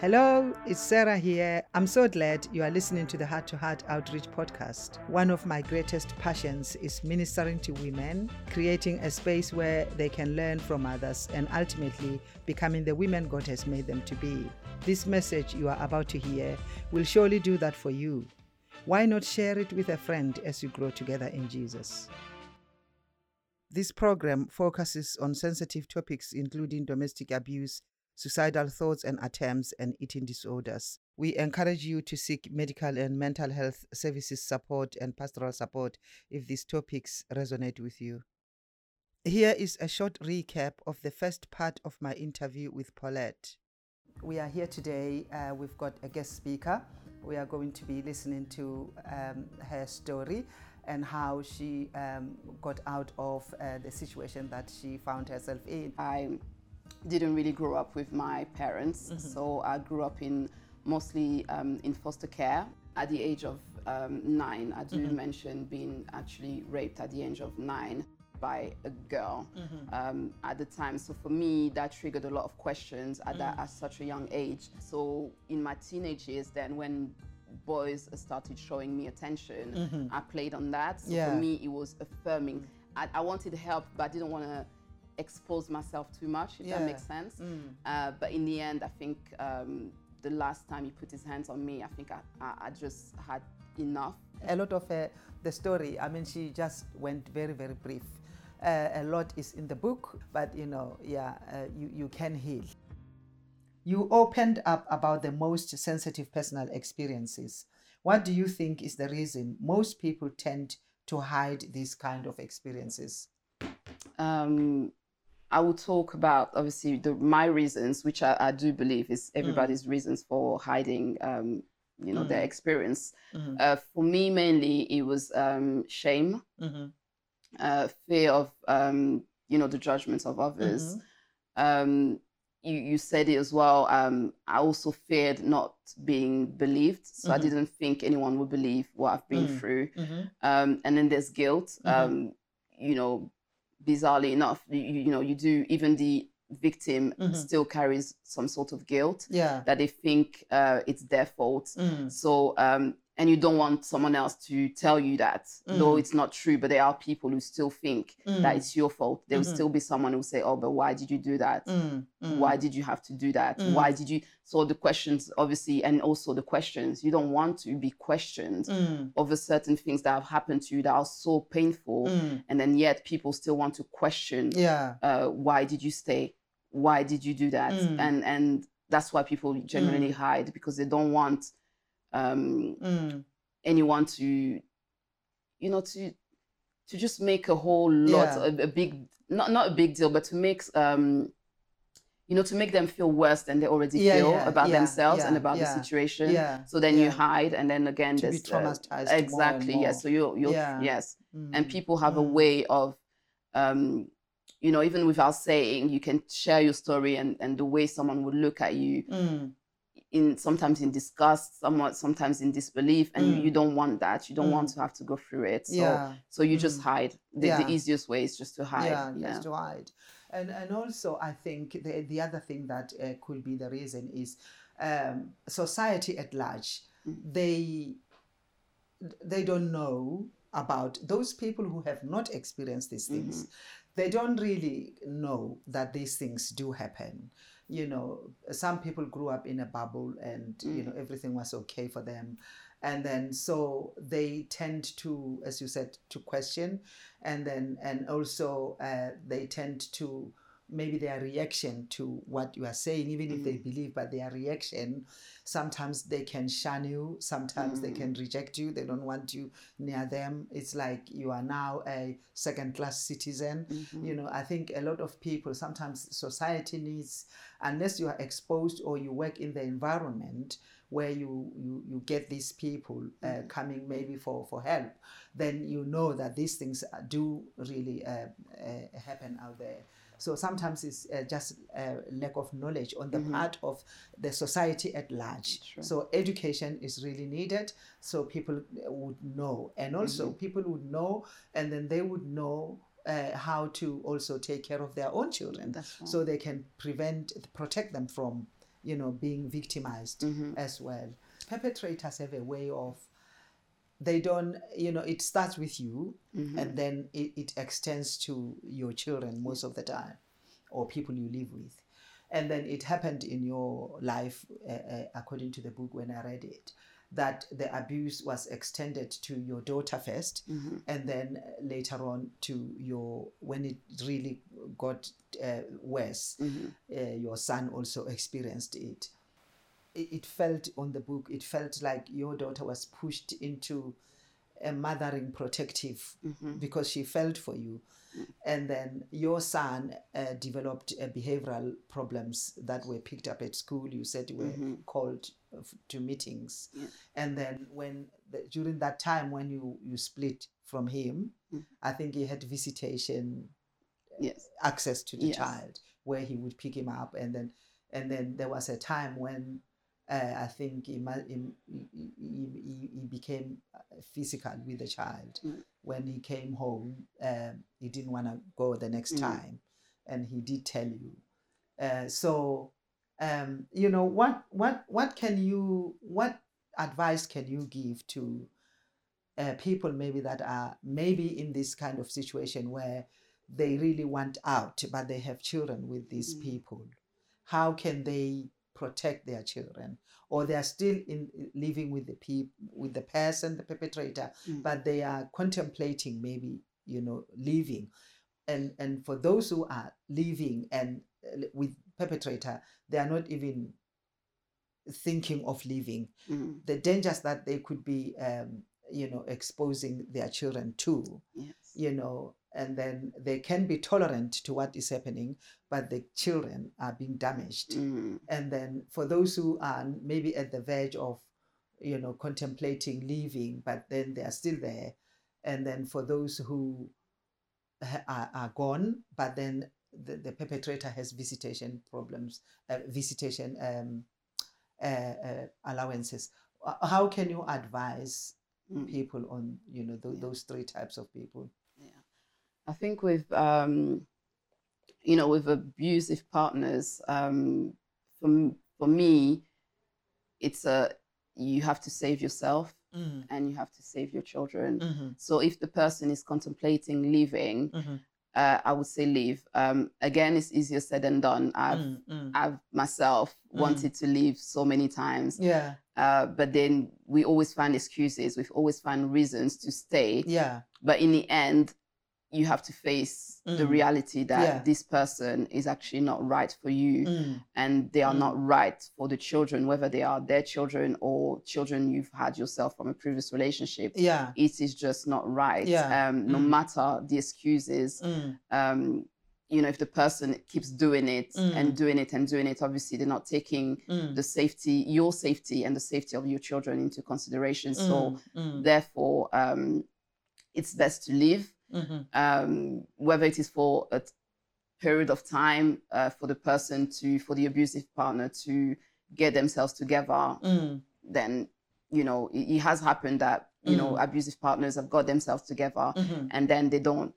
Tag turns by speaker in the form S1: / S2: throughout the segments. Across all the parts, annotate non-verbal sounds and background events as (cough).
S1: Hello, it's Sarah here. I'm so glad you are listening to the Heart to Heart Outreach podcast. One of my greatest passions is ministering to women, creating a space where they can learn from others, and ultimately becoming the women God has made them to be. This message you are about to hear will surely do that for you. Why not share it with a friend as you grow together in Jesus? This program focuses on sensitive topics including domestic abuse suicidal thoughts and attempts, and eating disorders. We encourage you to seek medical and mental health services support and pastoral support if these topics resonate with you. Here is a short recap of the first part of my interview with Paulette. We are here today. Uh, we've got a guest speaker. We are going to be listening to um, her story and how she um, got out of uh, the situation that she found herself in.
S2: I didn't really grow up with my parents, mm-hmm. so I grew up in mostly um, in foster care. At the age of um, nine, I do mm-hmm. mention being actually raped at the age of nine by a girl mm-hmm. um, at the time. So for me, that triggered a lot of questions at, that, mm. at such a young age. So in my teenage years, then when boys started showing me attention, mm-hmm. I played on that. So yeah. for me, it was affirming. I, I wanted help, but I didn't want to expose myself too much, if yeah. that makes sense. Mm. Uh, but in the end, I think um, the last time he put his hands on me, I think I, I, I just had enough.
S1: A lot of uh, the story, I mean, she just went very, very brief. Uh, a lot is in the book, but you know, yeah, uh, you, you can heal. You opened up about the most sensitive personal experiences. What do you think is the reason most people tend to hide these kind of experiences?
S2: Um, I will talk about obviously the, my reasons, which I, I, do believe is everybody's mm. reasons for hiding, um, you know, mm. their experience. Mm-hmm. Uh, for me, mainly it was um, shame, mm-hmm. uh, fear of, um, you know, the judgments of others. Mm-hmm. Um, you, you said it as well. Um, I also feared not being believed, so I mm-hmm. didn't think anyone would believe what I've been mm. through. Mm-hmm. Um, and then there's guilt. You know bizarrely enough, you, you know, you do even the victim mm-hmm. still carries some sort of guilt
S1: yeah.
S2: that they think uh, it's their fault. Mm. So um, and you don't want someone else to tell you that mm. though it's not true but there are people who still think mm. that it's your fault there will mm-hmm. still be someone who will say oh but why did you do that mm. mm. why did you have to do that mm. why did you so the questions obviously and also the questions you don't want to be questioned mm. over certain things that have happened to you that are so painful and then yet people still want to question
S1: yeah
S2: uh, why did you stay why did you do that and and that's why people generally hide because they don't want um, mm. anyone to, you know, to to just make a whole lot yeah. a, a, big not not a big deal, but to make um, you know, to make them feel worse than they already yeah, feel yeah, about themselves and about the situation. So then you hide, and then again,
S1: to there's be uh, traumatized. Uh,
S2: exactly. Yes. So you you yes, mm. and people have mm. a way of. Um, you know, even without saying, you can share your story and, and the way someone would look at you mm in sometimes in disgust, somewhat sometimes in disbelief, and mm. you, you, don't want that. You don't mm. want to have to go through it. So yeah. so you mm. just hide. The, yeah. the, easiest way is just to hide.
S1: Yeah, yeah. just to hide. And and also I think the the other thing that uh, could be the reason is um, society at large. Mm. They they don't know about those people who have not experienced these things. Mm-hmm. They don't really know that these things do happen you know, some people grew up in a bubble and, mm. you know, everything was okay for them. And then so they tend to, as you said, to question. And then, and also uh, they tend to, maybe their reaction to what you are saying, even mm. if they mm. believe, but their reaction, sometimes they can shun you, sometimes mm. they can reject you, they don't want you near them. It's like you are now a second class citizen. Mm-hmm. You know, I think a lot of people, sometimes society needs, unless you are exposed or you work in the environment, where you, you, you get these people uh, mm. coming maybe for, for help, then you know that these things do really uh, uh, happen out there. So sometimes it's uh, just a lack of knowledge on the mm-hmm. part of the society at large. Sure. So education is really needed so people would know. And also mm-hmm. people would know and then they would know uh, how to also take care of their own children right. so they can prevent protect them from you know, being victimized as well. Perpetrators have a way of they don't you know it starts with you and then it, it extends to your children most of the time or people you live with. And then it happened in your life uh, uh, according to the book when i read it that the abuse was extended to your daughter 1st and then later on to your when it really got uh, worse uh, your son also experienced it it felt on the book it felt like your daughter was pushed into a mothering protective because she felt for you. And then your son uh, developed uh, behavioral problems that were picked up at school. You said you were called uh, to meetings. And then when the, during that time when you you split from him i think he had visitation
S2: Yes.
S1: access to the
S2: Yes.
S1: child where he would pick him up. And then and then there was a time when uh, I think he, he, he, he, became uh, physical with the child.
S2: Mm.
S1: When he came home, um, he didn't want to go the next
S2: Mm.
S1: time, and he did tell you. Uh, so, um, you know, what what what can you what advice can you give to uh, people maybe that are maybe in this kind of situation where they really want out, but they have children with these
S2: Mm.
S1: people? How can they protect their children, or they are still in living with the peop, with the person, the perpetrator,
S2: Mm.
S1: but they are contemplating maybe you know leaving, and and for those who are leaving and uh, with perpetrator, they are not even thinking of leaving
S2: Mm.
S1: the dangers that they could be um, you know exposing their children to
S2: Yes.
S1: You know and then they can be tolerant to what is happening but the children are being damaged
S2: Mm.
S1: and then for those who are maybe at the verge of you know contemplating leaving but then they are still there and then for those who are, are gone but then the, the perpetrator has visitation problems uh, visitation um, uh, uh, allowances Uh, how can you advise
S2: Mm.
S1: people on you know th-
S2: Yeah.
S1: those three types of people.
S2: I think with um, you know, with abusive partners, um, for for me, it's a you have to save yourself
S1: mm,
S2: and you have to save your children.
S1: mhm,
S2: So if the person is contemplating leaving,
S1: mhm,
S2: uh, I would say leave. Um, again, it's easier said than done. I've
S1: mm, mm.
S2: I've myself
S1: Mm.
S2: wanted to leave so many times,
S1: yeah
S2: uh, but then we always find excuses. We've always find reasons to stay.
S1: yeah
S2: But in the end, you have to face the
S1: Mm.
S2: reality that
S1: Yeah.
S2: this person is actually not right for you,
S1: mm,
S2: and they are
S1: Mm.
S2: not right for the children, whether they are their children or children you've had yourself from a previous relationship.
S1: yeah
S2: It is just not right.
S1: Yeah.
S2: Um, no
S1: Mm.
S2: matter the excuses,
S1: mm,
S2: um, you know, if the person keeps doing it
S1: Mm.
S2: and doing it and doing it, obviously they're not taking the safety, your safety, and the safety of your children into consideration. So therefore, um, it's best to leave,
S1: mhm,
S2: um, whether it is for a period of time uh, for the person to, for the abusive partner to get themselves together.
S1: mm,
S2: Then, you know, it, it has happened that you know
S1: Mm.
S2: abusive partners have got themselves together
S1: mhm,
S2: and then they don't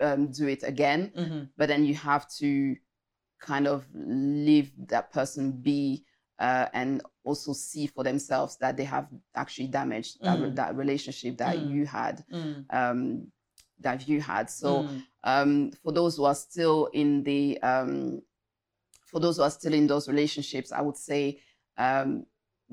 S2: um, do it again
S1: mhm,
S2: but then you have to kind of leave that person be uh, and also see for themselves that they have actually damaged that, re-
S1: Mm.
S2: that relationship that
S1: Mm.
S2: you had
S1: mm,
S2: um, that you had so
S1: mm,
S2: um, for those who are still in the um, for those who are still in those relationships i would say um,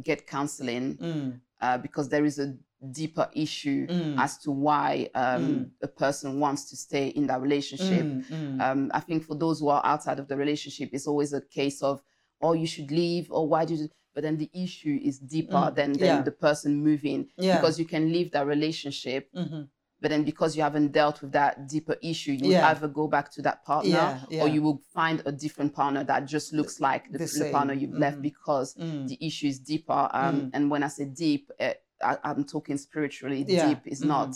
S2: get counseling
S1: mm,
S2: uh, because there is a deeper issue
S1: Mm.
S2: as to why um,
S1: Mm.
S2: a person wants to stay in that relationship
S1: mm, mm,
S2: um, I think for those who are outside of the relationship, it's always a case of, oh, you should leave, or why did you? But then the issue is deeper
S1: Mm,
S2: than, than
S1: yeah.
S2: the person moving
S1: yeah
S2: because you can leave that relationship,
S1: mhm,
S2: but then because you haven't dealt with that deeper issue, you
S1: Yeah.
S2: either go back to that partner
S1: Yeah, yeah.
S2: or you will find a different partner that just looks like the,
S1: The
S2: the partner you've left
S1: mhm.
S2: because
S1: mm,
S2: the issue is deeper. Um,
S1: Mm.
S2: And when I say deep, uh, I, I'm talking spiritually. Deep is not,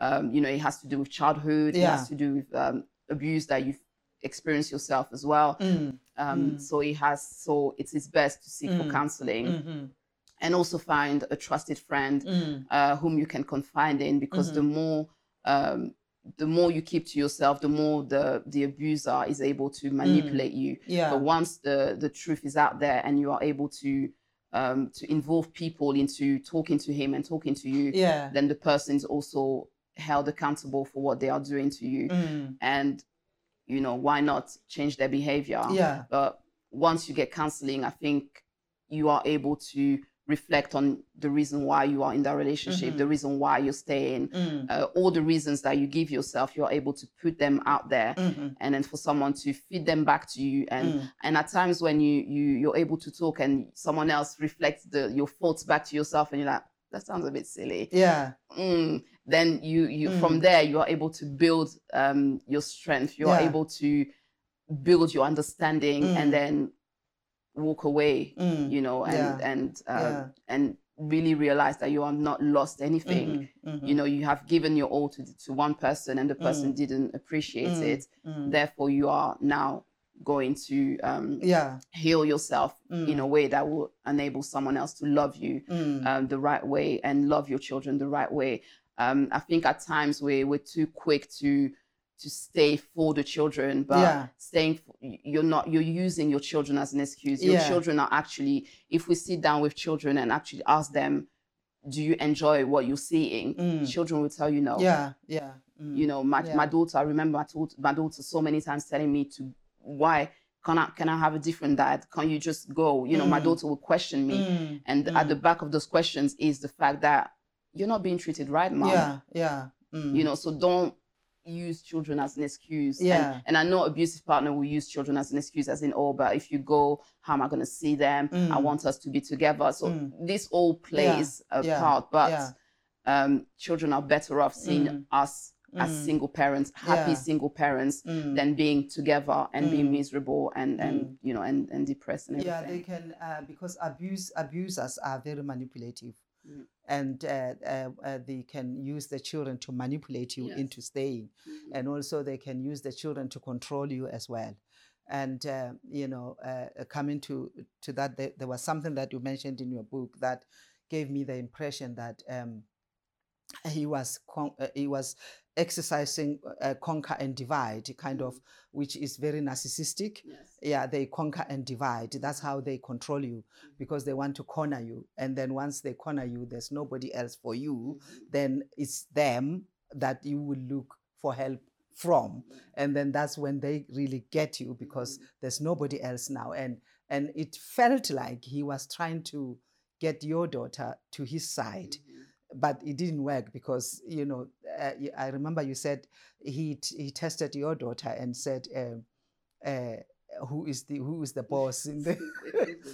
S2: um, you know, it has to do with childhood. It has to do with um, abuse that you've experienced yourself as well.
S1: mm,
S2: Um,
S1: Mm.
S2: So it has. So it is best to seek for
S1: Mm.
S2: counseling
S1: mhm,
S2: and also find a trusted friend
S1: mm,
S2: uh, whom you can confide in because the
S1: Mhm.
S2: more um, the more you keep to yourself, the more the the abuser is able to manipulate you.
S1: Yeah.
S2: But once the the truth is out there and you are able to um, to involve people into talking to him and talking to you,
S1: Yeah.
S2: then the person is also held accountable for what they are doing to you.
S1: Mm.
S2: And you know, why not change their behavior?
S1: Yeah.
S2: But once you get counseling, I think you are able to reflect on the reason why you are in that relationship,
S1: Mhm.
S2: the reason why you're staying,
S1: Mm.
S2: uh, all the reasons that you give yourself, you're able to put them out there,
S1: Mhm.
S2: and then for someone to feed them back to you. And
S1: Mm.
S2: and at times when you you you're able to talk and someone else reflects the your thoughts back to yourself, and you're like, that sounds a bit silly.
S1: Yeah.
S2: Mm, then you you
S1: Mm.
S2: from there you are able to build um your strength. You are
S1: Yeah.
S2: able to build your understanding,
S1: Mm.
S2: and then walk away
S1: Mm.
S2: you know and
S1: Yeah.
S2: and uh,
S1: Yeah.
S2: and really realize that you are not lost anything
S1: Mhm. Mhm.
S2: you know you have given your all to to one person and the person
S1: Mm.
S2: didn't appreciate
S1: Mm.
S2: it
S1: Mm.
S2: therefore you are now going to um,
S1: Yeah.
S2: heal yourself in
S1: Mm.
S2: a way that will enable someone else to love you
S1: Mm.
S2: um, the right way and love your children the right way um, i think at times we, we're too quick to to stay for the children but
S1: Yeah.
S2: staying f- you're not you're using your children as an excuse your
S1: Yeah.
S2: children are actually if we sit down with children and actually ask them do you enjoy what you're seeing
S1: Mm.
S2: children will tell you no
S1: Yeah. Yeah. Mm.
S2: you know my,
S1: Yeah.
S2: my daughter i remember I told my daughter so many times telling me to why can i can i have a different dad can you just go you know my
S1: Mm.
S2: daughter will question me
S1: Mm.
S2: and at the back of those questions is the fact that you're not being treated right mom
S1: Yeah. Yeah. Mm.
S2: you know so don't use children as an excuse
S1: Yeah.
S2: and, i know abusive partner will use children as an excuse as in oh but if you go how am i going to see them i
S1: Mm.
S2: want us to be together so
S1: Mm.
S2: this all plays a
S1: yeah,
S2: part but
S1: yeah.
S2: um, children are better off seeing
S1: Mm.
S2: us as
S1: Mm.
S2: single parents happy
S1: Yeah.
S2: single parents
S1: Mm.
S2: than being together and being
S1: Mm.
S2: miserable and and you know and, and depressed and everything.
S1: yeah they can uh, because abuse abusers are very manipulative
S2: Mm.
S1: and uh, uh, uh, they can use the children to manipulate you
S2: Yes.
S1: into staying
S2: Mhm.
S1: and also they can use the children to control you as well and uh, you know uh, coming to to that there, there was something that you mentioned in your book that gave me the impression that um, he was con- uh, he was exercising uh, conquer and divide kind of mm-hmm. which is very narcissistic.
S2: Yes.
S1: Yeah they conquer and divide. That's how they control you mm-hmm. because they want to corner you. And then once they corner you there's nobody else for you mm-hmm. then it's them that you will look for help from. And then that's when they really get you because there's nobody else now. And and it felt like he was trying to get your daughter to his side but it didn't work because you know uh, I remember you said he t- he tested your daughter and said um, uh, who is the who is the boss in the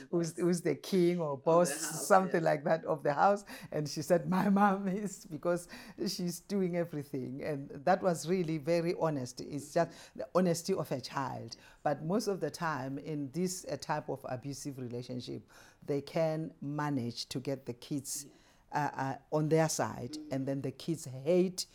S1: (laughs) who's who's the king or boss
S2: house,
S1: something
S2: yeah.
S1: like that of the house. And she said my mom is because she's doing everything. And that was really very honest. It's just the honesty of a child. But most of the time in this uh, type of abusive relationship they can manage to get the kids uh, uh, on their side, and then the kids hate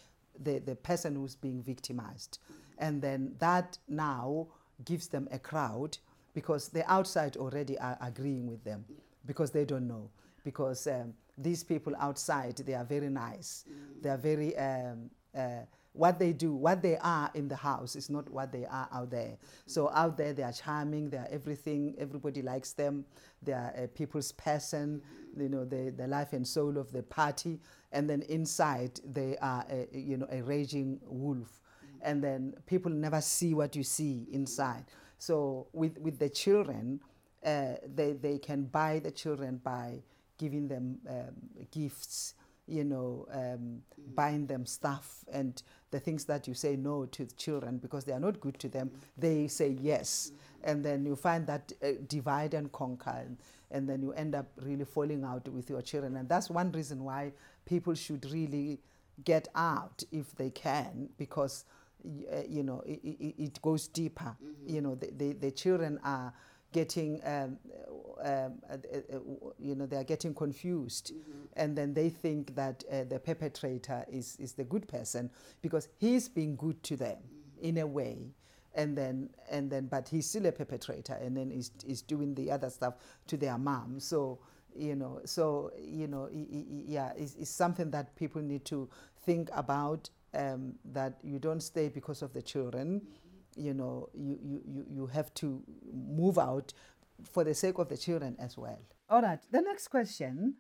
S1: the, the person who's being victimized. And then that now gives them a crowd because the outside already are agreeing with them because they don't know. Because um, these people outside, they are very nice. They are very, um, uh, what they do, what they are in the house is not what they are out there. So out there, they are charming, they are everything, everybody likes them, they are a people's person, you know, the, the life and soul of the party. And then inside, they are, a, you know, a raging wolf. And then people never see what you see inside. So with, with the children, uh, they, they can buy the children by giving them um, gifts, you know, um, buying them stuff and the things that you say no to the children because they are not good to them, they say yes. And then you find that uh, divide and conquer, and, and then you end up really falling out with your children. And that's one reason why people should really get out if they can because uh, you know it, it, it goes deeper you know the, the, the children are getting um, um, uh, uh, uh, you know they are getting confused. And then they think that uh, the perpetrator is, is the good person because he's being good to them in a way. And then and then but he's still a perpetrator and then he's, he's doing the other stuff to their mom. So you know so you know yeah it's, it's something that people need to think about um, that you don't stay because of the children. You know, you, you, you, you have to move out for the sake of the children as well. All right. The next question: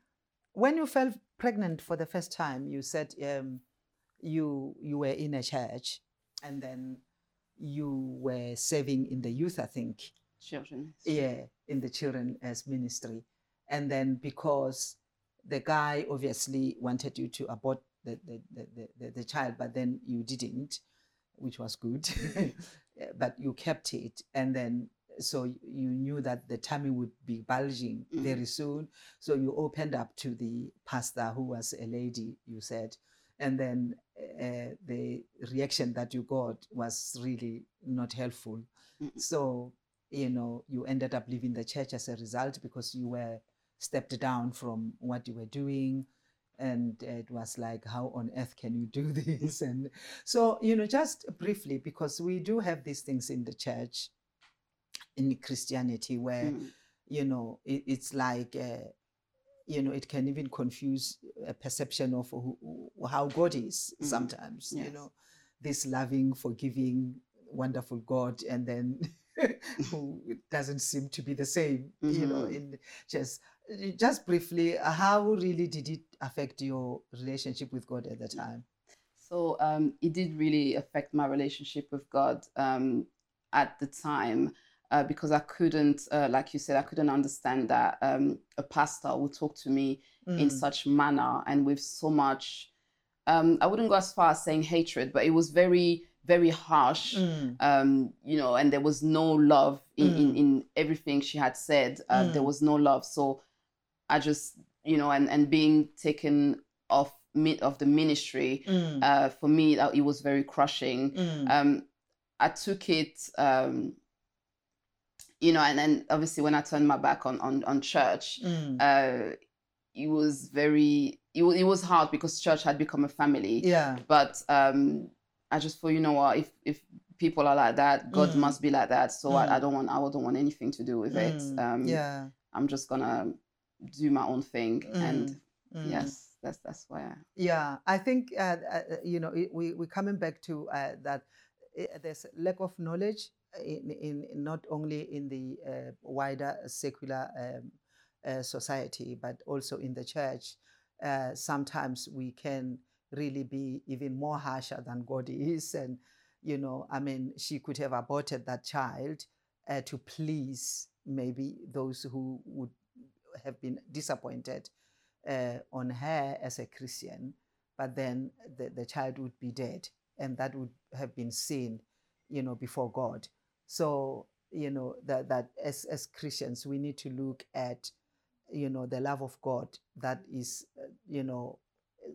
S1: When you fell pregnant for the first time, you said um, you you were in a church, and then you were serving in the youth. I think
S2: Children.
S1: yeah, in the children as ministry. And then because the guy obviously wanted you to abort the, the, the, the, the child, but then you didn't, which was good. (laughs) but you kept it. And then so you knew that the tummy would be bulging
S2: Mhm.
S1: very soon. So you opened up to the pastor who was a lady, you said. And then uh, the reaction that you got was really not helpful.
S2: Mm.
S1: So, you know, you ended up leaving the church as a result because you were stepped down from what you were doing. And it was like, how on earth can you do (laughs) this? And so, you know, just briefly, because we do have these things in the church, in Christianity, where,
S2: Mm.
S1: you know, it, it's like, uh, you know, it can even confuse a perception of who, who- how God is
S2: Mhm.
S1: sometimes, you know, this loving, forgiving, wonderful God, and then (laughs) who doesn't seem to be the same, you know,
S2: Mhm.
S1: in just just briefly, how really did it affect your relationship with God at the time?
S2: So um, it did really affect my relationship with God um, at the time uh, because I couldn't, uh, like you said, I couldn't understand that um, a pastor would talk to me in
S1: Mm,
S2: such manner and with so much. Um, I wouldn't go as far as saying hatred, but it was very, very harsh.
S1: mm,
S2: Um, you know, and there was no love in, in,
S1: Mm.
S2: in everything she had said. Uh, There
S1: Mm.
S2: was no love. So I just, you know, and, and being taken off mi- of the ministry,
S1: mm,
S2: uh, for me, that it was very crushing.
S1: mm,
S2: Um, I took it, um, you know, and then obviously when I turned my back on on, on church,
S1: mm.
S2: uh, it was very, it, it was hard because church had become a family.
S1: yeah.
S2: But um, I just thought, you know what, if if people are like that, God
S1: Mm.
S2: must be like that. So I, I
S1: Mm.
S2: don't want, I don't want anything to do with it.
S1: Mm,
S2: Um,
S1: yeah.
S2: I'm just gonna do my own thing, and
S1: mm.
S2: yes, that's that's why. I,
S1: Yeah, I think uh, uh, you know we we're coming back to uh, that uh, there's lack of knowledge in, in in not only in the uh, wider secular um, uh, society but also in the church. Uh, sometimes we can really be even more harsher than God is, and you know, I mean, she could have aborted that child uh, to please maybe those who would have been disappointed uh, on her as a Christian, but then the, the child would be dead, and that would have been seen, you know, before God. So you know that that as as Christians we need to look at, you know, the love of God that is, uh, you know,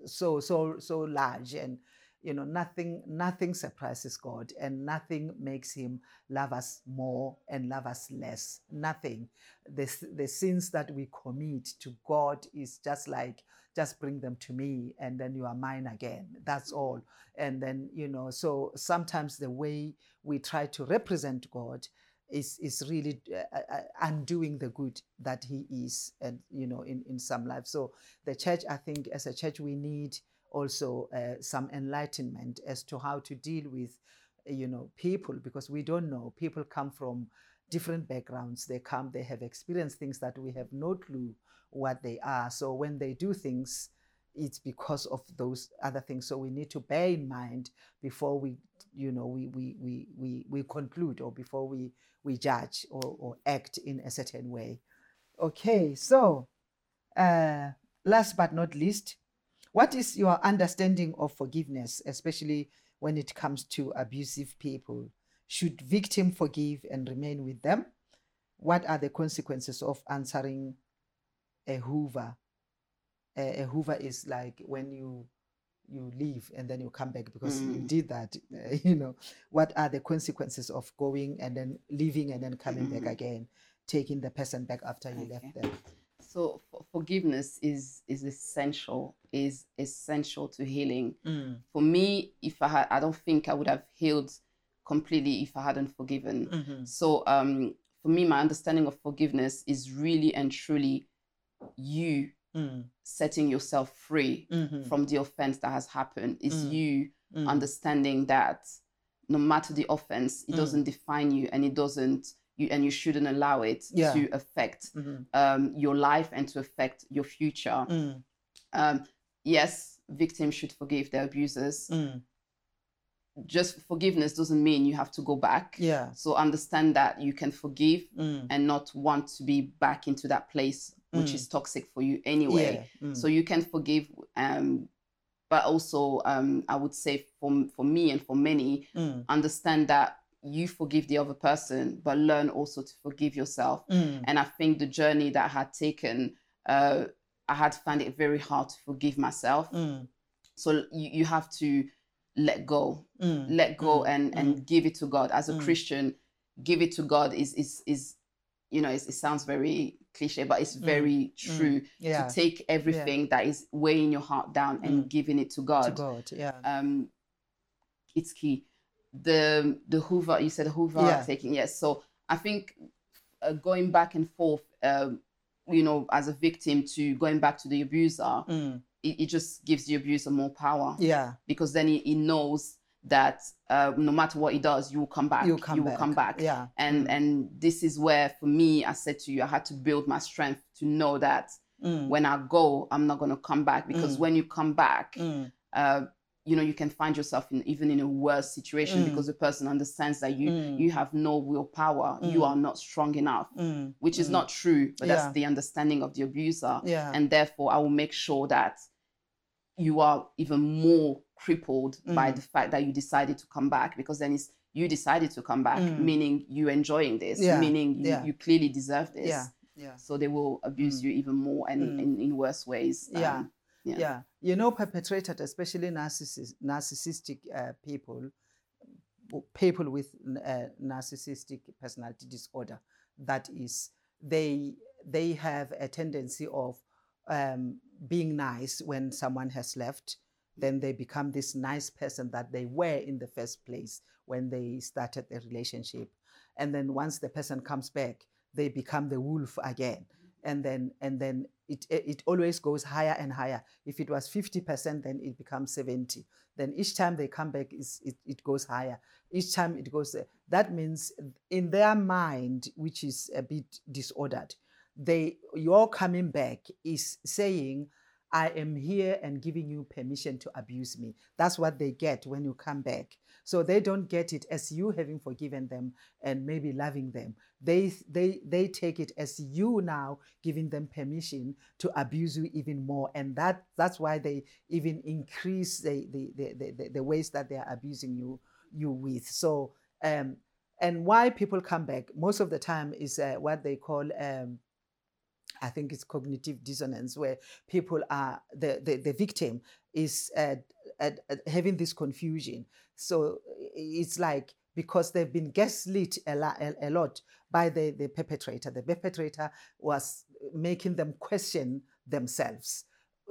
S1: so so so large and you know nothing nothing surprises god and nothing makes him love us more and love us less. Nothing. The, the sins that we commit to god is just like just bring them to me and then you are mine again. That's all. And then you know so sometimes the way we try to represent god is is really uh, uh, undoing the good that he is and you know in in some life. So the church i think as a church we need also uh, some enlightenment as to how to deal with uh, you know people because we don't know. People come from different backgrounds. They come they have experienced things that we have no clue what they are. So when they do things it's because of those other things so we need to bear in mind before we you know we we we we, we conclude or before we we judge or, or act in a certain way okay so uh last but not least what is your understanding of forgiveness, especially when it comes to abusive people? Should victim forgive and remain with them? What are the consequences of answering a Hoover? A, a Hoover is like when you you leave and then you come back because you
S2: Mm.
S1: did that. (laughs) uh, you know, what are the consequences of going and then leaving and then coming
S2: Mhm.
S1: back again, taking the person back after you left
S2: Okay.
S1: them?
S2: So for, forgiveness is is essential. Is essential to healing.
S1: Mm,
S2: For me, if I had, I don't think I would have healed completely if I hadn't forgiven.
S1: mhm,
S2: So um, for me, my understanding of forgiveness is really and truly you
S1: mm,
S2: setting yourself free
S1: mhm,
S2: from the offense that has happened. Is
S1: Mm.
S2: you understanding that no matter the offense, it
S1: Mm.
S2: doesn't define you and it doesn't you and you shouldn't allow it
S1: Yeah.
S2: to affect
S1: Mhm.
S2: um, your life and to affect your future.
S1: Mm.
S2: Um, yes, victims should forgive their abusers.
S1: Mm.
S2: Just forgiveness doesn't mean you have to go back.
S1: Yeah.
S2: So understand that you can forgive
S1: Mm.
S2: and not want to be back into that place which
S1: Mm.
S2: is toxic for you anyway.
S1: Yeah. Mm.
S2: So you can forgive, um, but also um, I would say for for me and for many,
S1: Mm.
S2: understand that you forgive the other person, but learn also to forgive yourself.
S1: Mm.
S2: And I think the journey that I had taken, uh, I had found it very hard to forgive myself.
S1: Mm.
S2: So you, you have to let go,
S1: Mm.
S2: let go, and and give it to God. As a. Christian, give it to God is is is, you know, it's, it sounds very cliche, but it's very true
S1: Mm. Yeah.
S2: to take everything that is weighing your heart down and
S1: Mm.
S2: giving it to
S1: to
S2: God.
S1: God. Yeah.
S2: Um, it's key. The the Hoover, you said Hoover
S1: Yeah.
S2: taking yes. So I think uh, going back and forth, um, you know, as a victim to going back to the abuser,
S1: Mm.
S2: it, it just gives the abuser more power
S1: Yeah.
S2: because then he, he knows that uh, no matter what he does, you will come back.
S1: You come
S2: will
S1: back.
S2: come back.
S1: Yeah.
S2: And
S1: Mm.
S2: and this is where, for me, I said to you, I had to build my strength to know that
S1: Mm.
S2: when I go, I'm not gonna come back because
S1: Mm.
S2: when you come back,
S1: Mm.
S2: uh, you know, you can find yourself in even in a worse situation
S1: Mm.
S2: because the person understands that you
S1: Mm.
S2: you have no willpower, you are not strong enough, which is not true, but
S1: Yeah.
S2: that's the understanding of the abuser.
S1: Yeah.
S2: And therefore, I will make sure that you are even more crippled by
S1: Mm.
S2: the fact that you decided to come back because then it's you decided to come back,
S1: Mm.
S2: meaning you enjoying this,
S1: Yeah.
S2: meaning you,
S1: Yeah.
S2: you clearly deserve this.
S1: yeah. Yeah.
S2: So they will abuse
S1: Mm.
S2: you even more and
S1: Mm.
S2: in, in worse ways.
S1: Yeah.
S2: Um, yeah.
S1: Yeah. You know, perpetrated, especially narcissis- narcissistic uh, people, people with uh, narcissistic personality disorder, that is, they they have a tendency of um, being nice when someone has left. Then they become this nice person that they were in the first place when they started the relationship. And then once the person comes back, they become the wolf again. And then and then it it always goes higher and higher. If it was 50%, then it becomes 70. Then each time they come back, it, it goes higher. Each time it goes. That means in their mind, which is a bit disordered, they your coming back is saying, I am here and giving you permission to abuse me. That's what they get when you come back. So they don't get it as you having forgiven them and maybe loving them. They they they take it as you now giving them permission to abuse you even more. And that that's why they even increase the the the, the, the, ways that they are abusing you you with. So um and why people come back most of the time is uh, what they call um I think it's cognitive dissonance, where people are the the, the victim is uh, at, at having this confusion. So it's like because they've been gaslit a, lot, a, a lot by the, the perpetrator. The perpetrator was making them question themselves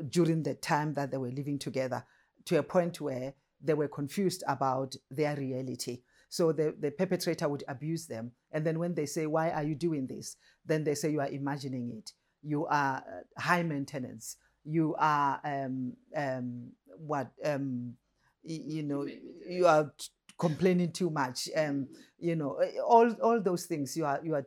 S1: during the time that they were living together to a point where they were confused about their reality. So the, the perpetrator would abuse them. And then when they say, Why are you doing this? Then they say, You are imagining it. You are uh, high maintenance. You are, um, um, what, um, you know, you are t- complaining too much. Um, you know, eh, all, all those things. You are, you are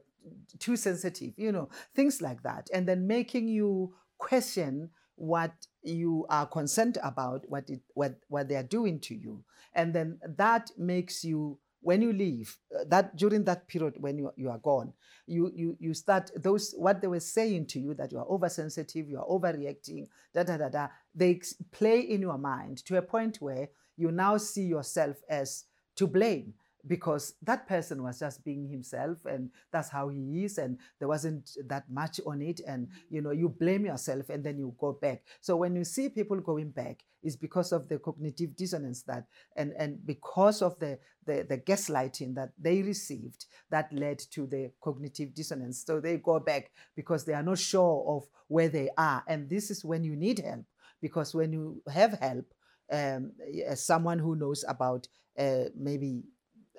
S1: too sensitive, you know, things like that. And then making you question what you are concerned about, what it, what what they are doing to you, and then that makes you when you leave uh, that during that period when you, you are gone you, you you start those what they were saying to you that you are oversensitive you are overreacting da da da da they play in your mind to a point where you now see yourself as to blame because that person was just being himself and that's how he is and there wasn't that much on it and you know you blame yourself and then you go back. So when you see people going back it's because of the cognitive dissonance that and and because of the the, the gaslighting that they received that led to the cognitive dissonance. So they go back because they are not sure of where they are. And this is when you need help because when you have help um, as someone who knows about uh, maybe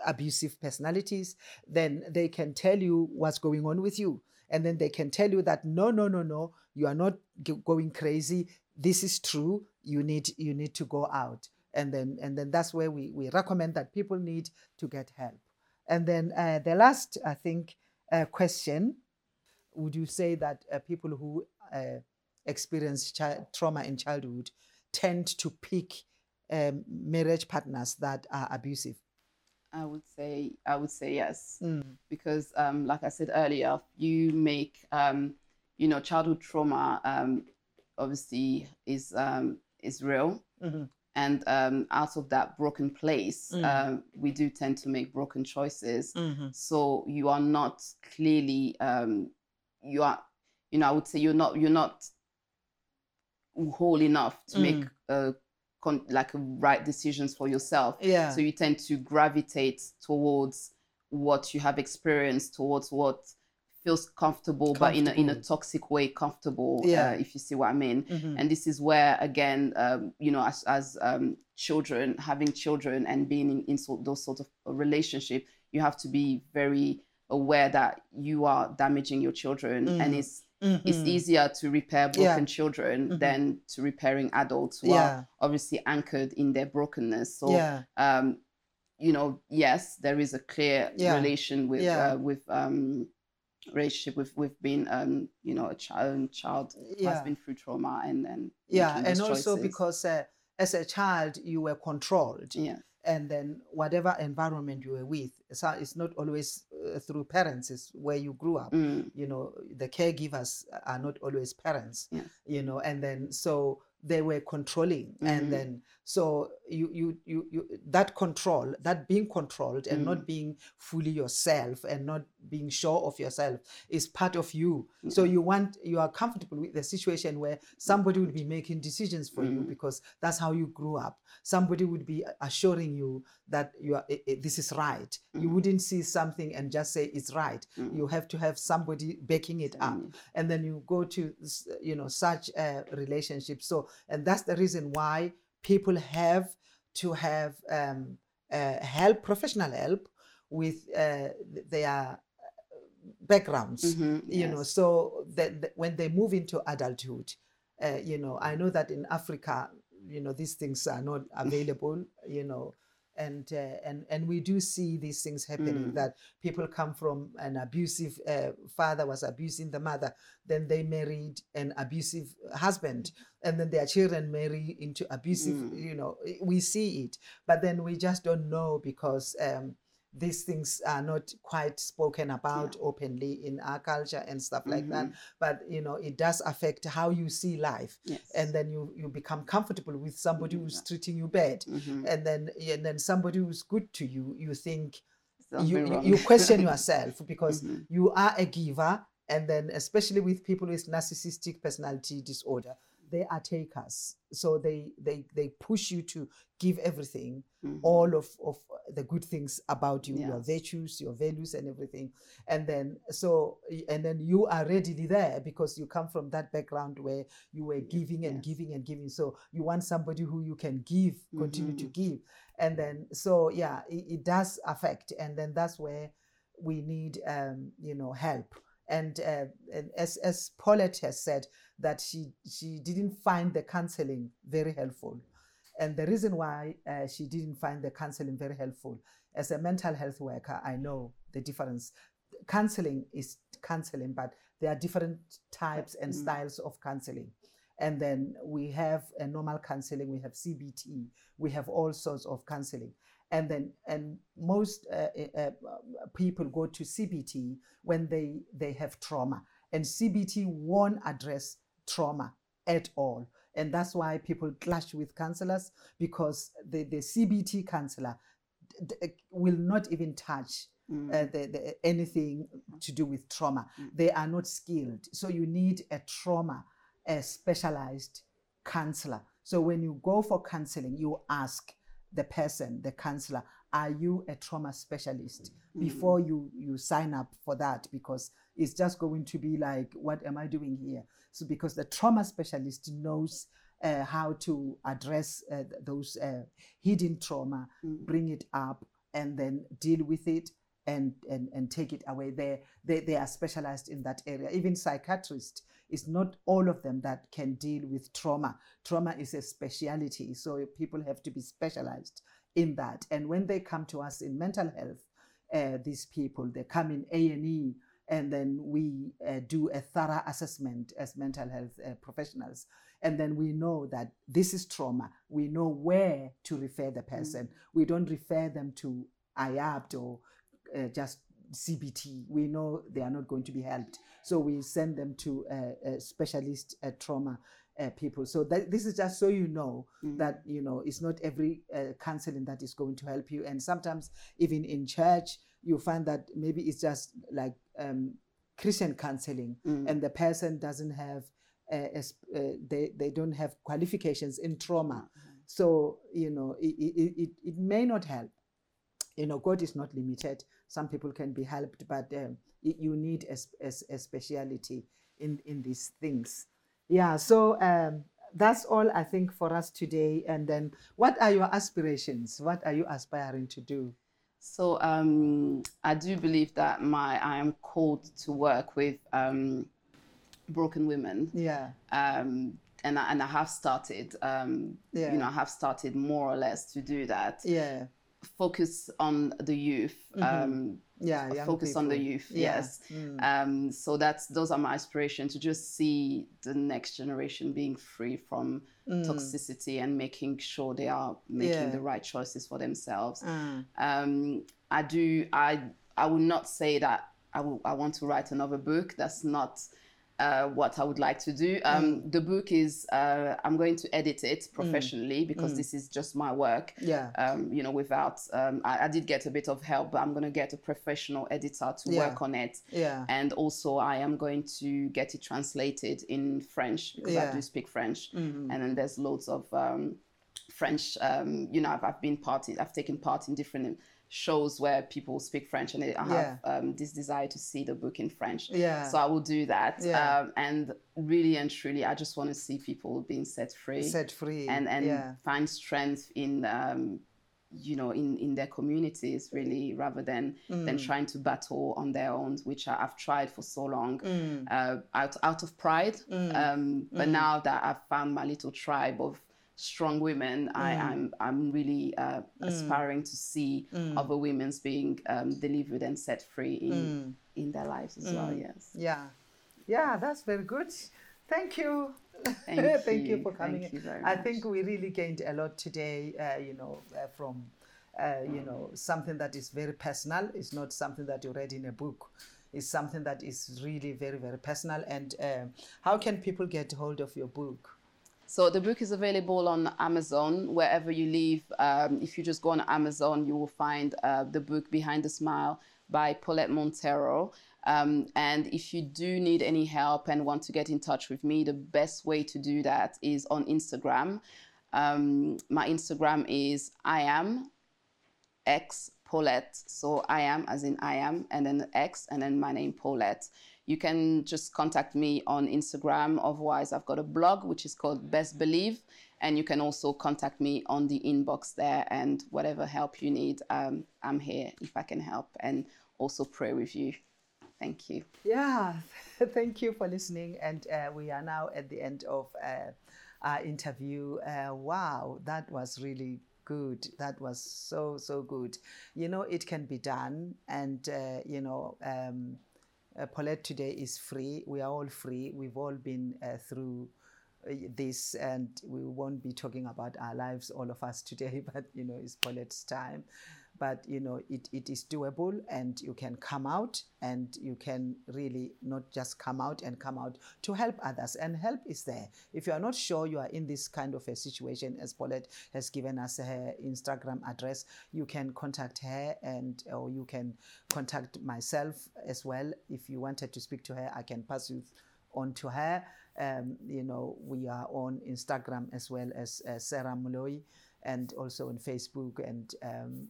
S1: abusive personalities, then they can tell you what's going on with you. And then they can tell you that no, no, no, no, you are not going crazy. This is true. You need you need to go out. and then and then that's where we we recommend that people need to get help. And then uh, the last, I think, uh, question: Would you say that uh, people who uh, experience chi- trauma in childhood tend to pick um, marriage partners that are abusive?
S2: I would say I would say yes
S1: Mm.
S2: because, um, like I said earlier, you make um, you know childhood trauma um, obviously is um, is real,
S1: Mhm.
S2: and um, out of that broken place,
S1: Mm.
S2: um, we do tend to make broken choices.
S1: Mhm.
S2: So you are not clearly um, you are you know I would say you're not you're not whole enough to make
S1: Mm.
S2: Uh, con- like right decisions for yourself.
S1: Yeah.
S2: So you tend to gravitate towards what you have experienced, towards what feels comfortable, but in a, in a toxic way, comfortable.
S1: Yeah.
S2: Uh, if you see what I mean.
S1: Mhm.
S2: And this is where, again, um, you know, as as um, children, having children and being in, in so, those sort of relationship, you have to be very aware that you are damaging your children, and
S1: Mm.
S2: It's it's easier to repair
S1: Yeah.
S2: broken children
S1: Mhm.
S2: than to repairing adults who
S1: Yeah.
S2: are obviously anchored in their brokenness. So
S1: yeah.
S2: um, you know, yes, there is a clear
S1: Yeah.
S2: relation with
S1: Yeah.
S2: uh, with um, relationship with with being um, you know a child child
S1: Yeah.
S2: has been through trauma and then
S1: yeah and also
S2: choices.
S1: because uh, as a child you were controlled
S2: yeah
S1: and then whatever environment you were with so it's not always through parents is where you grew up.
S2: Mm,
S1: you know the caregivers are not always parents you know and then so they were controlling.
S2: Mhm.
S1: and then so you, you you you that control that being controlled and
S2: Mm.
S1: not being fully yourself and not being sure of yourself is part of you. So you want you are comfortable with the situation where somebody would be making decisions for you
S2: Mm.
S1: because that's how you grew up. Somebody would be assuring you that you are eh, eh, this is right. You
S2: Mhm.
S1: wouldn't see something and just say it's right.
S2: Mm,
S1: you have to have somebody backing it up.
S2: Mm,
S1: and then you go to you know such a relationship. So and that's the reason why people have to have um, uh, help professional help with uh, their backgrounds
S2: mhm,
S1: you know. So that that when they move into adulthood uh, you know i know that in africa you know these things are not available you know and uh, and and we do see these things happening
S2: Mm.
S1: that people come from an abusive uh, father was abusing the mother then they married an abusive husband and then their children marry into abusive
S2: Mm.
S1: you know we see it but then we just don't know because um these things are not quite spoken about openly in our culture and stuff like that.
S2: Mhm,
S1: but you know it does affect how you see life.
S2: Yes.
S1: and then you you become comfortable with somebody
S2: Mhm.
S1: who's treating you bad.
S2: Mhm,
S1: and then and then somebody who's good to you you think you, you
S2: wrong.
S1: you question (laughs) yourself because
S2: Mhm,
S1: you are a giver. And then especially with people with narcissistic personality disorder they are takers. So they they they push you to give everything
S2: mhm,
S1: all of of the good things about you your virtues your values and everything. And then so and then you are readily there because you come from that background where you were giving and giving and giving. So you want somebody who you can give continue to
S2: Mhm.
S1: give. And then so yeah it, it does affect. And then that's where we need um you know help. And, uh, and as as Paulette has said that she she didn't find the counseling very helpful and the reason why uh, she didn't find the counseling very helpful. As a mental health worker i know the difference. Counseling is counseling but there are different types and
S2: Mm.
S1: styles of counseling. And then we have a normal counseling we have cbt we have all sorts of counseling. And then and most uh, uh, uh, people go to cbt when they they have trauma. And cbt won't address trauma at all and that's why people clash with counselors because the, the cbt counselor d- d- will not even touch
S2: mm,
S1: uh, the, the, anything to do with trauma.
S2: Mm.
S1: They are not skilled. So you need a trauma, a specialized counselor. So when you go for counseling, you ask the person, the counselor, are you a trauma specialist?
S2: mm,
S1: Before you, you sign up for that, because it's just going to be like, what am I doing here? So because the trauma specialist knows uh, how to address uh, those uh, hidden trauma,
S2: mm,
S1: bring it up and then deal with it and and, and take it away they, they they are specialized in that area even psychiatrists it's not all of them that can deal with trauma. Trauma is a speciality, so people have to be specialized in that. And when they come to us in mental health, uh, these people they come in A and then we uh, do a thorough assessment as mental health uh, professionals, and then we know that this is trauma. We know where to refer the person. Mm. We don't refer them to IAPT or uh, just CBT, we know they are not going to be helped. So we send them to specialist uh, trauma uh, people. So that, this is just so you know mm. that you know it's not every uh, counseling that is going to help you. And sometimes even in church, you find that maybe it's just like um, Christian counseling, mm. and the person doesn't have uh, uh, they they don't have qualifications in trauma. Mm-hmm. So you know it, it, it, it may not help you know, God is not limited. Some people can be helped, but um, you need a, a, a, speciality in, in these things. Yeah, so um, that's all I think for us today. And then, what are your aspirations? What are you aspiring to do?
S2: So um, I do believe that my I am called to work with um, broken women.
S1: Yeah.
S2: Um, and I, and I have started. Um, yeah. You know, I have started more or less to do that.
S1: Yeah
S2: focus on the youth. Mm-hmm. Um,
S1: yeah,
S2: focus
S1: people.
S2: on the youth. Yeah. Yes. Mm. Um, so that's those are my aspirations to just see the next generation being free from mm. toxicity and making sure they are making yeah. the right choices for themselves. Mm. Um, I do. I I would not say that I, I want to write another book. That's not uh, what I would like to do. Um, mm. The book is, uh, I'm going to edit it mm. professionally mm. because mm. this is just my work.
S1: Yeah.
S2: Um, you know, without, um, I, I, did get a bit of help, but I'm going to get a professional editor to yeah. work on it.
S1: Yeah.
S2: And also, I am going to get it translated in French because yeah. I do speak French. Mm-hmm. And then there's loads of um, French, um, you know, I've, I've been part in, I've taken part in different shows where people speak French and I have yeah. um, this desire to see the book in French.
S1: Yeah.
S2: So I will do that. Yeah. Um, and really and truly, I just want to see people being set free.
S1: Set free.
S2: And, and yeah. find strength in, um, you know, in, in their communities really, rather than, mm. than trying to battle on their own, which I, have tried for so long mm. uh, out, out of pride. Mm. Um, but mm. now that I've found my little tribe of strong women, mm. I, am I'm, I'm really uh, mm. aspiring to see mm. other women's being um, delivered and set free in mm. in their lives as well. Yes.
S1: Yeah, yeah, that's very good. Thank you.
S2: Thank, (laughs)
S1: Thank
S2: you.
S1: you. for coming.
S2: You
S1: I
S2: much.
S1: think we really gained a lot today. Uh, you know, uh, from uh, you know something that is very personal. It's not something that you read in a book. It's something that is really very very personal. And uh, how can people get hold of your book?
S2: So the book is available on Amazon wherever you live. Um, if you just go on Amazon, you will find uh, the book Behind the Smile by Paulette Montero. Um, and if you do need any help and want to get in touch with me, the best way to do that is on Instagram. Um, my Instagram is I am X Paulette. So I am as in I am, and then X, and then my name Paulette you can just contact me on Instagram. Otherwise, I've got a blog which is called Best Believe, and you can also contact me on the inbox there. And whatever help you need, um, I'm here if I can help, and also pray with you. Thank you.
S1: Yeah, (laughs) thank you for listening. And uh, we are now at the end of uh, our interview. Uh, wow, that was really good. That was so, so good. You know, it can be done. And, uh, you know, um, Paulette today is free. We are all free. We've all been uh, through uh, this, and we won't be talking about our lives, all of us today, (laughs) but you know, it's Paulette's time but you know it, it is doable and you can come out and you can really not just come out and come out to help others. And help is there. If you are not sure you are in this kind of a situation as paulette has given us her instagram address you can contact her and or you can contact myself as well. If you wanted to speak to her i can pass you on to her. Um, you know we are on instagram as well as uh, sarah Moloi and also on facebook and um,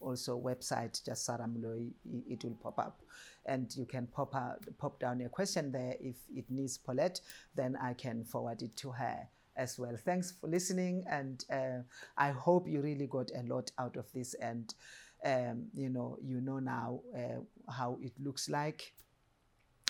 S1: also website, just Sarah Moloi, it will pop up. And you can pop, out, pop down a question there. If it needs Paulette, then I can forward it to her as well. Thanks for listening. And uh, I hope you really got a lot out of this. And, um, you know, you know now uh, how it looks like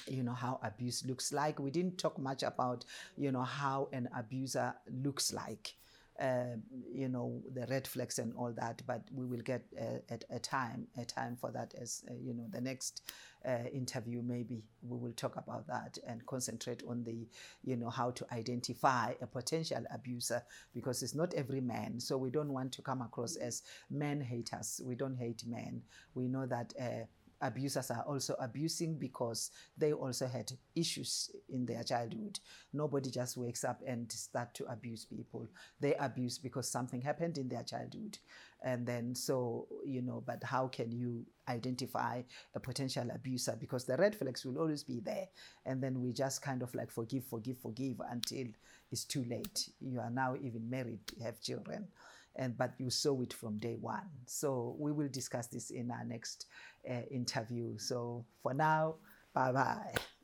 S1: you know how abuse looks like we didn't talk much about you know how an abuser looks like uh, you know the red flags and all that but we will get uh, at a time a time for that as uh, you know the next uh, interview maybe we will talk about that and concentrate on the you know how to identify a potential abuser because it's not every man. So we don't want to come across as men haters. We don't hate men. We know that uh, abusers are also abusing because they also had issues in their childhood. Nobody just wakes up and start to abuse people. They abuse because something happened in their childhood. And then so, you know, but how can you identify a potential abuser? Because the red flags will always be there. And then we just kind of like forgive, forgive, forgive until it's too late. You are now even married, have children and but you saw it from day one. So we will discuss this in our next uh, interview. So for now, bye bye.